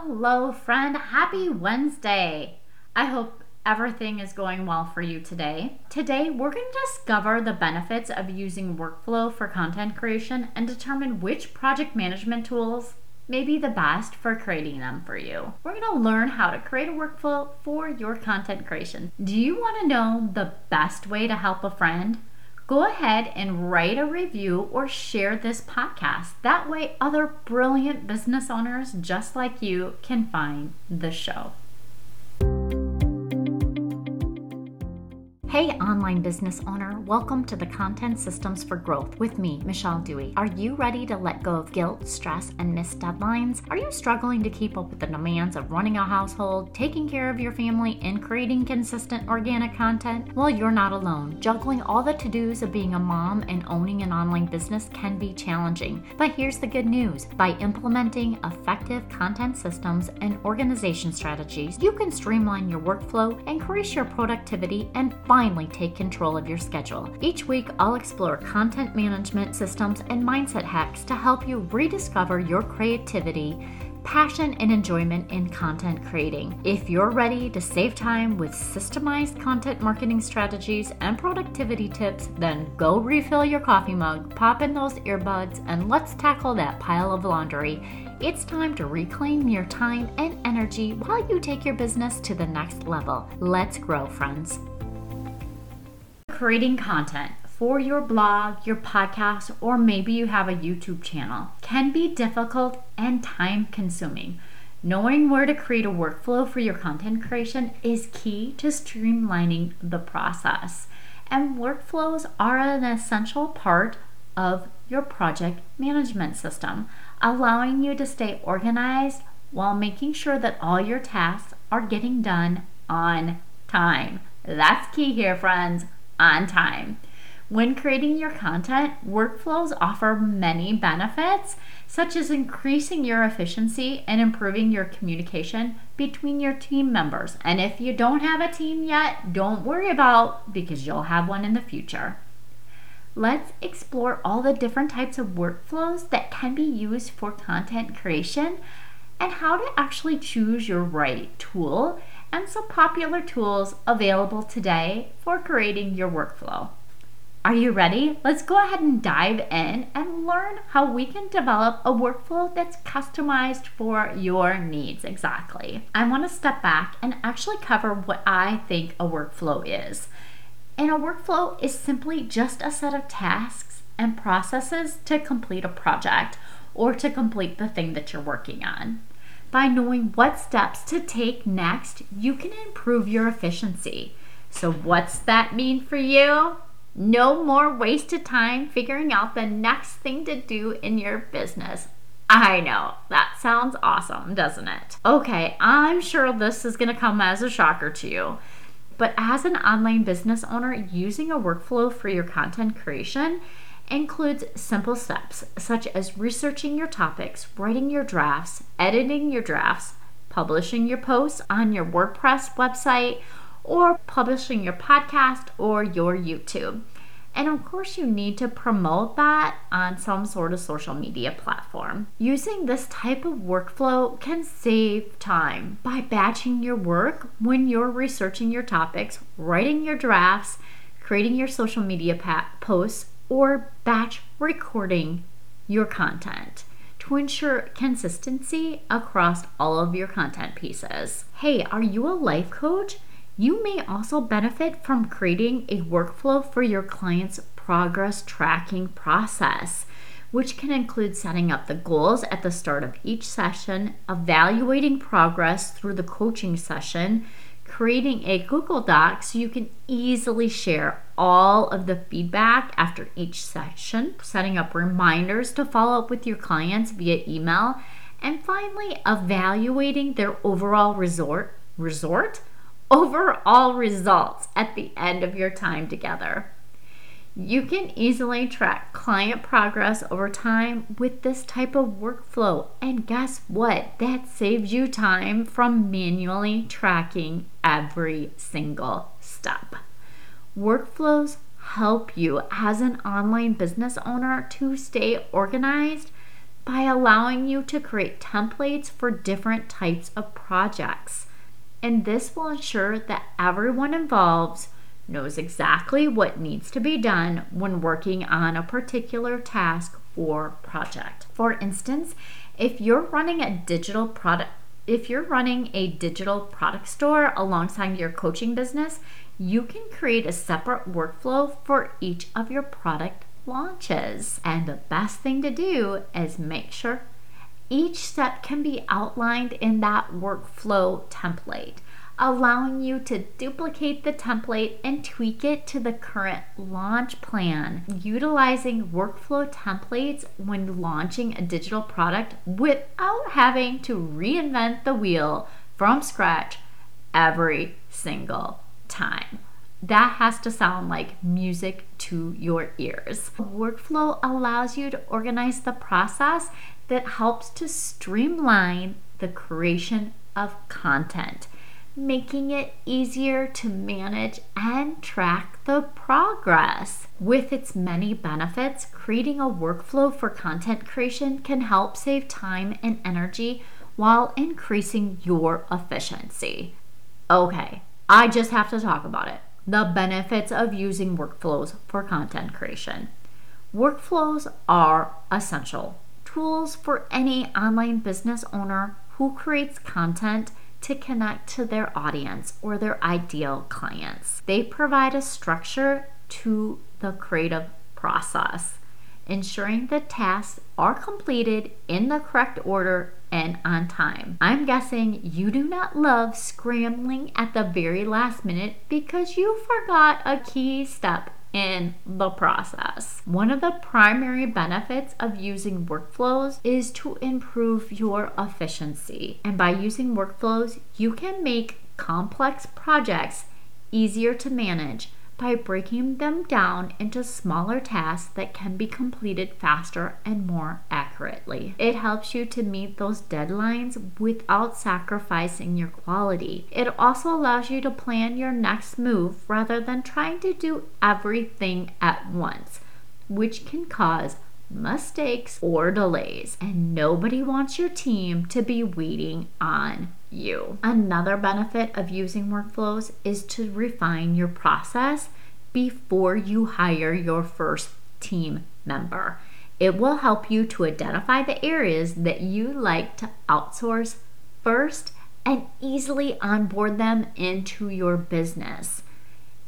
Hello, friend. Happy Wednesday. I hope everything is going well for you today. Today, we're going to discover the benefits of using workflow for content creation and determine which project management tools may be the best for creating them for you. We're going to learn how to create a workflow for your content creation. Do you want to know the best way to help a friend? Go ahead and write a review or share this podcast. That way, other brilliant business owners just like you can find the show. Hey, online business owner, welcome to the Content Systems for Growth with me, Michelle Dewey. Are you ready to let go of guilt, stress, and missed deadlines? Are you struggling to keep up with the demands of running a household, taking care of your family, and creating consistent organic content? Well, you're not alone. Juggling all the to dos of being a mom and owning an online business can be challenging. But here's the good news by implementing effective content systems and organization strategies, you can streamline your workflow, increase your productivity, and find finally take control of your schedule. Each week, I'll explore content management systems and mindset hacks to help you rediscover your creativity passion and enjoyment in content creating. If you're ready to save time with systemized content marketing strategies and productivity tips, then go refill your coffee mug, pop in those earbuds, and let's tackle that pile of laundry. It's time to reclaim your time and energy while you take your business to the next level. Let's grow, friends creating content for your blog, your podcast, or maybe you have a YouTube channel can be difficult and time consuming. Knowing where to create a workflow for your content creation is key to streamlining the process. And workflows are an essential part of your project management system, allowing you to stay organized while making sure that all your tasks are getting done on time. That's key here, friends on time. When creating your content, workflows offer many benefits, such as increasing your efficiency and improving your communication between your team members. And if you don't have a team yet, don't worry about because you'll have one in the future. Let's explore all the different types of workflows that can be used for content creation and how to actually choose your right tool and some popular tools available today for creating your workflow. Are you ready? Let's go ahead and dive in and learn how we can develop a workflow that's customized for your needs exactly. I want to step back and actually cover what I think a workflow is. And a workflow is simply just a set of tasks and processes to complete a project or to complete the thing that you're working on by knowing what steps to take next, you can improve your efficiency. So, what's that mean for you? No more wasted time figuring out the next thing to do in your business. I know, that sounds awesome, doesn't it? Okay, I'm sure this is to come as a shocker to you. But as an online business owner, using a workflow for your content creation includes simple steps such as researching your topics, writing your drafts, editing your drafts, publishing your posts on your WordPress website, or publishing your podcast or your YouTube. And of course, you need to promote that on some sort of social media platform. Using this type of workflow can save time by batching your work when you're researching your topics, writing your drafts, creating your social media pa- posts, or batch recording your content to ensure consistency across all of your content pieces. Hey, are you a life coach? You may also benefit from creating a workflow for your client's progress tracking process, which can include setting up the goals at the start of each session, evaluating progress through the coaching session, creating a Google Doc so you can easily share all of the feedback after each session, setting up reminders to follow up with your clients via email, and finally evaluating their overall resort resort overall results at the end of your time together. You can easily track client progress over time with this type of workflow. And guess what? That saves you time from manually tracking every single step. Workflows help you as an online business owner to stay organized by allowing you to create templates for different types of projects. And this will ensure that everyone involved knows exactly what needs to be done when working on a particular task or project. For instance, if you're running a digital product if you're running a digital product store alongside your coaching business, you can create a separate workflow for each of your product launches. And the best thing to do is make sure each step can be outlined in that workflow template allowing you to duplicate the template and tweak it to the current launch plan. Utilizing workflow templates when launching a digital product without having to reinvent the wheel from scratch every single time. That has to sound like music to your ears. Workflow allows you to organize the process that helps to streamline the creation of content making it easier to manage and track the progress. With its many benefits, creating a workflow for content creation can help save time and energy while increasing your efficiency. Okay, I just have to talk about it the benefits of using workflows for content creation. Workflows are essential tools for any online business owner who creates content to connect to their audience or their ideal clients. They provide a structure to the creative process, ensuring the tasks are completed in the correct order and on time. I'm guessing you do not love scrambling at the very last minute because you forgot a key step in the process. One of the primary benefits of using workflows is to improve your efficiency. And by using workflows, you can make complex projects easier to manage by breaking them down into smaller tasks that can be completed faster and more accurately. It helps you to meet those deadlines without sacrificing your quality. It also allows you to plan your next move rather than trying to do everything at once, which can cause mistakes or delays, and nobody wants your team to be waiting on you. Another benefit of using workflows is to refine your process before you hire your first team member. It will help you to identify the areas that you like to outsource first and easily onboard them into your business.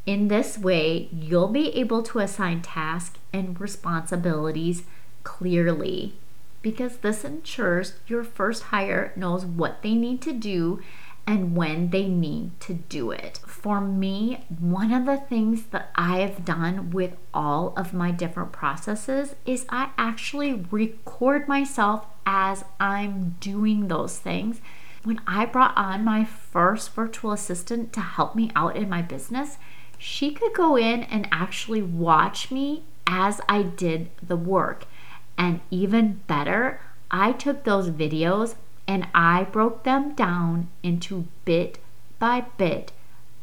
In this way, you'll be able to assign tasks and responsibilities clearly because this ensures your first hire knows what they need to do and when they need to do it. For me, one of the things that I have done with all of my different processes is I actually record myself as I'm doing those things. When I brought on my first virtual assistant to help me out in my business, she could go in and actually watch me as I did the work. And even better, I took those videos and I broke them down into bit by bit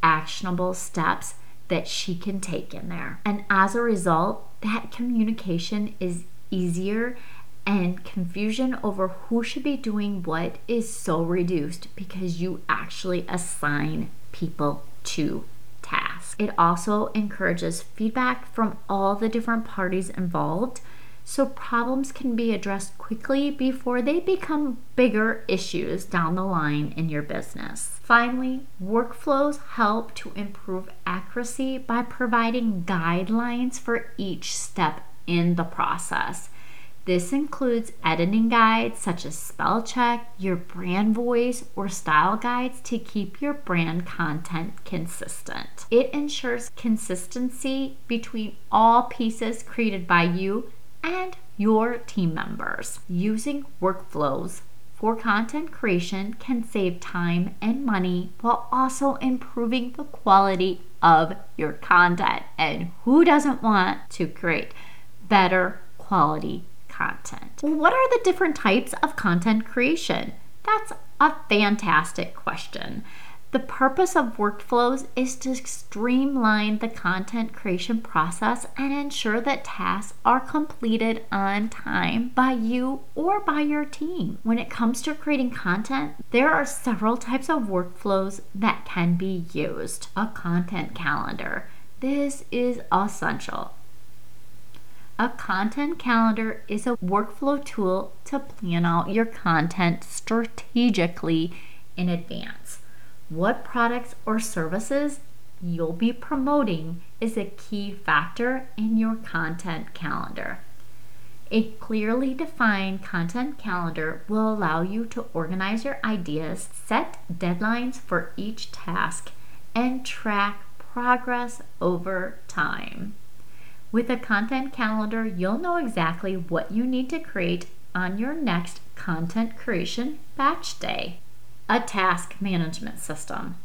actionable steps that she can take in there. And as a result, that communication is easier and confusion over who should be doing what is so reduced because you actually assign people to tasks. It also encourages feedback from all the different parties involved so problems can be addressed quickly before they become bigger issues down the line in your business. Finally, workflows help to improve accuracy by providing guidelines for each step in the process. This includes editing guides such as spell check, your brand voice, or style guides to keep your brand content consistent. It ensures consistency between all pieces created by you and your team members. Using workflows for content creation can save time and money while also improving the quality of your content. And who doesn't want to create better quality content? What are the different types of content creation? That's a fantastic question. The purpose of workflows is to streamline the content creation process and ensure that tasks are completed on time by you or by your team. When it comes to creating content, there are several types of workflows that can be used. A content calendar. This is essential. A content calendar is a workflow tool to plan out your content strategically in advance. What products or services you'll be promoting is a key factor in your content calendar. A clearly defined content calendar will allow you to organize your ideas, set deadlines for each task, and track progress over time. With a content calendar, you'll know exactly what you need to create on your next content creation batch day. A task management system.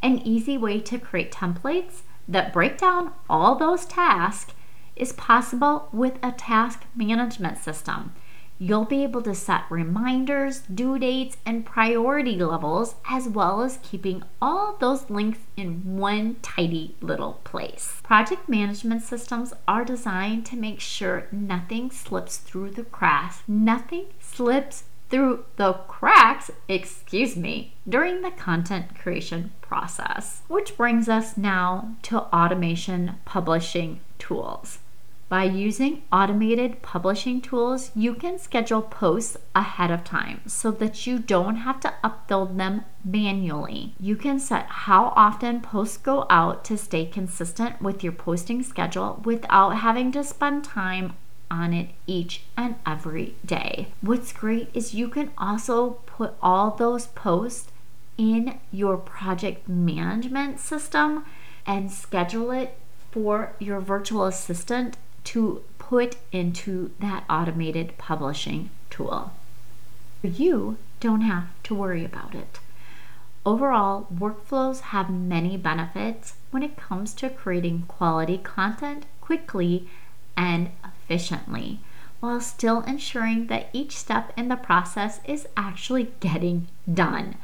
An easy way to create templates that break down all those tasks is possible with a task management system. You'll be able to set reminders, due dates, and priority levels, as well as keeping all those links in one tidy little place. Project management systems are designed to make sure nothing slips through the cracks. Nothing slips through the cracks, excuse me, during the content creation process. Which brings us now to automation publishing tools. By using automated publishing tools, you can schedule posts ahead of time so that you don't have to upload them manually. You can set how often posts go out to stay consistent with your posting schedule without having to spend time on it each and every day. What's great is you can also put all those posts in your project management system and schedule it for your virtual assistant to put into that automated publishing tool. You don't have to worry about it. Overall, workflows have many benefits when it comes to creating quality content quickly and efficiently, while still ensuring that each step in the process is actually getting done.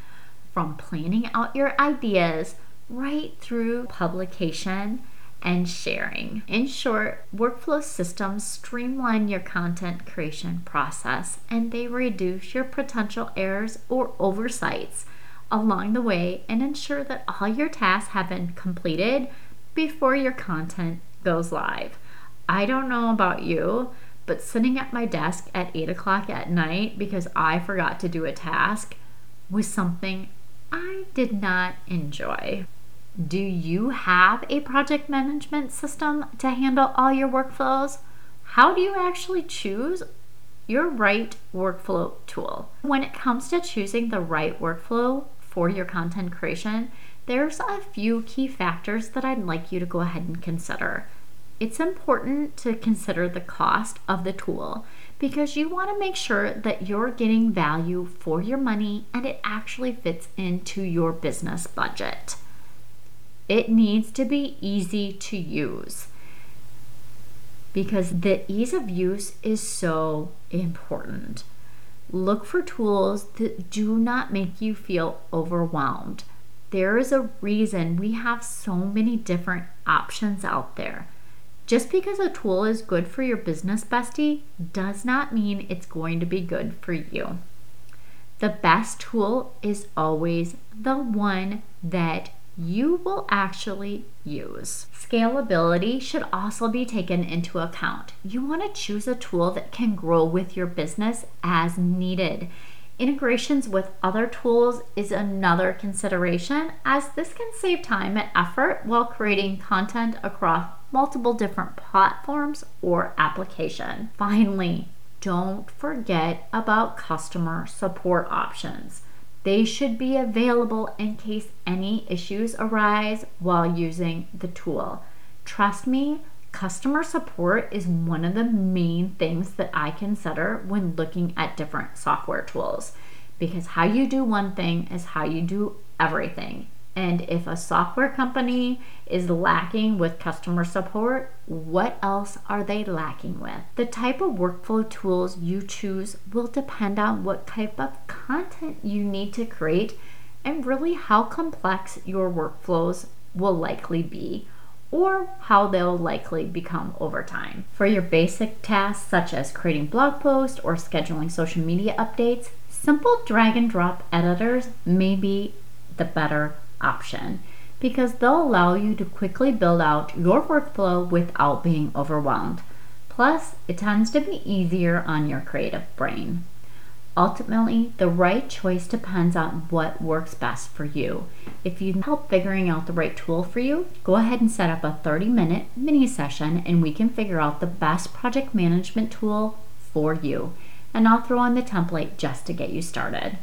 From planning out your ideas right through publication and sharing. In short, workflow systems streamline your content creation process and they reduce your potential errors or oversights along the way and ensure that all your tasks have been completed before your content goes live. I don't know about you, but sitting at my desk at 8 o'clock at night because I forgot to do a task was something I did not enjoy. Do you have a project management system to handle all your workflows? How do you actually choose your right workflow tool? When it comes to choosing the right workflow for your content creation, there's a few key factors that I'd like you to go ahead and consider. It's important to consider the cost of the tool because you want to make sure that you're getting value for your money and it actually fits into your business budget. It needs to be easy to use because the ease of use is so important. Look for tools that do not make you feel overwhelmed. There is a reason we have so many different options out there. Just because a tool is good for your business bestie does not mean it's going to be good for you. The best tool is always the one that you will actually use. Scalability should also be taken into account. You want to choose a tool that can grow with your business as needed. Integrations with other tools is another consideration, as this can save time and effort while creating content across multiple different platforms or application. Finally, don't forget about customer support options. They should be available in case any issues arise while using the tool. Trust me, customer support is one of the main things that I consider when looking at different software tools because how you do one thing is how you do everything. And if a software company is lacking with customer support, what else are they lacking with? The type of workflow tools you choose will depend on what type of content you need to create and really how complex your workflows will likely be or how they'll likely become over time. For your basic tasks such as creating blog posts or scheduling social media updates, simple drag and drop editors may be the better option because they'll allow you to quickly build out your workflow without being overwhelmed. Plus, it tends to be easier on your creative brain. Ultimately, the right choice depends on what works best for you. If you need help figuring out the right tool for you, go ahead and set up a 30 minute mini session and we can figure out the best project management tool for you. And I'll throw on the template just to get you started.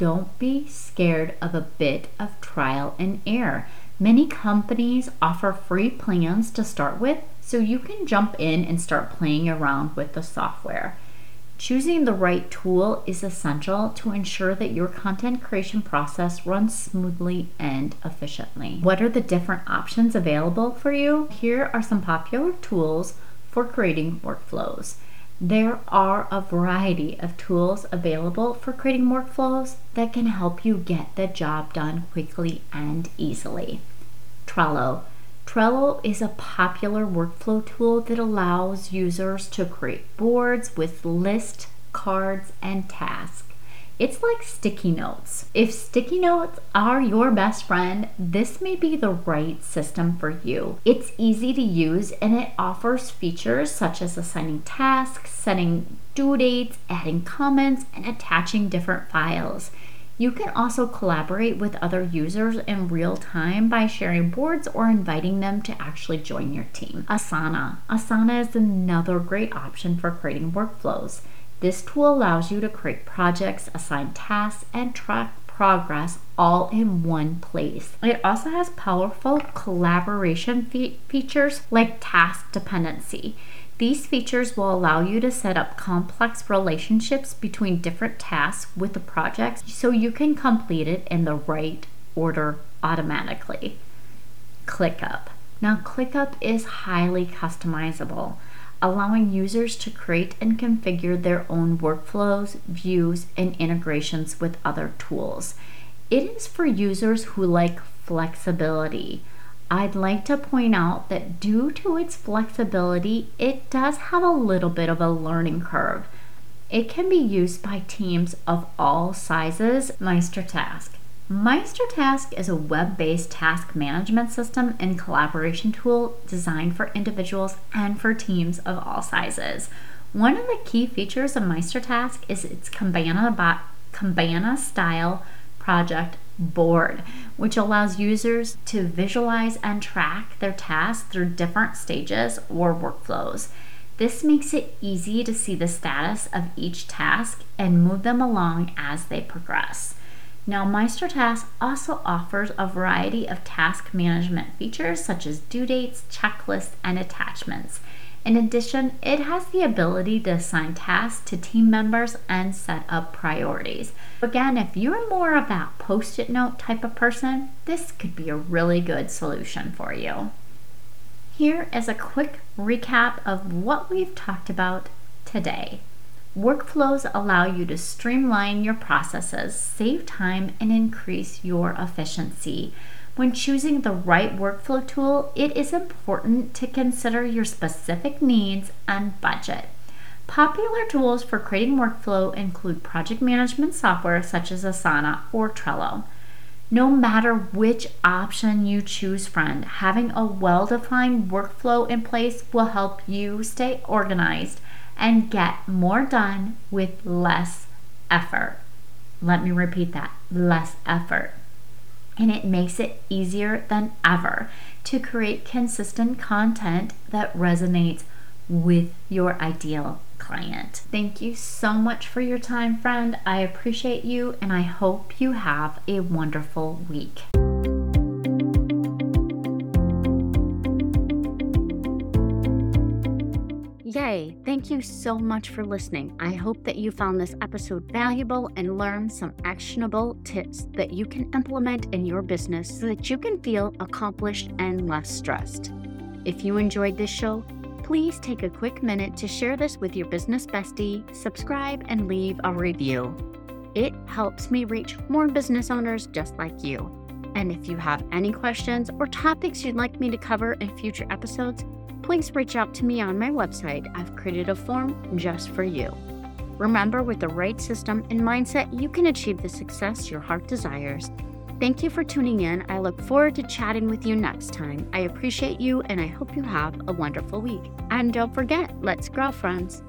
Don't be scared of a bit of trial and error. Many companies offer free plans to start with, so you can jump in and start playing around with the software. Choosing the right tool is essential to ensure that your content creation process runs smoothly and efficiently. What are the different options available for you? Here are some popular tools for creating workflows. There are a variety of tools available for creating workflows that can help you get the job done quickly and easily. Trello Trello is a popular workflow tool that allows users to create boards with lists, cards, and tasks. It's like sticky notes. If sticky notes are your best friend, this may be the right system for you. It's easy to use and it offers features such as assigning tasks, setting due dates, adding comments, and attaching different files. You can also collaborate with other users in real time by sharing boards or inviting them to actually join your team. Asana. Asana is another great option for creating workflows. This tool allows you to create projects, assign tasks, and track progress all in one place. It also has powerful collaboration fe- features like task dependency. These features will allow you to set up complex relationships between different tasks with the projects so you can complete it in the right order automatically. ClickUp. Now, ClickUp is highly customizable, allowing users to create and configure their own workflows, views, and integrations with other tools. It is for users who like flexibility I'd like to point out that due to its flexibility, it does have a little bit of a learning curve. It can be used by teams of all sizes. MeisterTask. MeisterTask is a web based task management system and collaboration tool designed for individuals and for teams of all sizes. One of the key features of MeisterTask is its Kanban, Kanban style project board, which allows users to visualize and track their tasks through different stages or workflows. This makes it easy to see the status of each task and move them along as they progress. Now, MeisterTask also offers a variety of task management features such as due dates, checklists, and attachments. In addition, it has the ability to assign tasks to team members and set up priorities. Again, if you're more of that post it note type of person, this could be a really good solution for you. Here is a quick recap of what we've talked about today. Workflows allow you to streamline your processes, save time, and increase your efficiency. When choosing the right workflow tool, it is important to consider your specific needs and budget. Popular tools for creating workflow include project management software such as Asana or Trello. No matter which option you choose, friend, having a well defined workflow in place will help you stay organized and get more done with less effort. Let me repeat that less effort and it makes it easier than ever to create consistent content that resonates with your ideal client. Thank you so much for your time, friend. I appreciate you and I hope you have a wonderful week. Yay! Thank you so much for listening. I hope that you found this episode valuable and learned some actionable tips that you can implement in your business so that you can feel accomplished and less stressed. If you enjoyed this show, please take a quick minute to share this with your business bestie, subscribe, and leave a review. It helps me reach more business owners just like you. And if you have any questions or topics you'd like me to cover in future episodes, please reach out to me on my website. I've created a form just for you. Remember, with the right system and mindset, you can achieve the success your heart desires. Thank you for tuning in. I look forward to chatting with you next time. I appreciate you and I hope you have a wonderful week. And don't forget, let's grow, friends.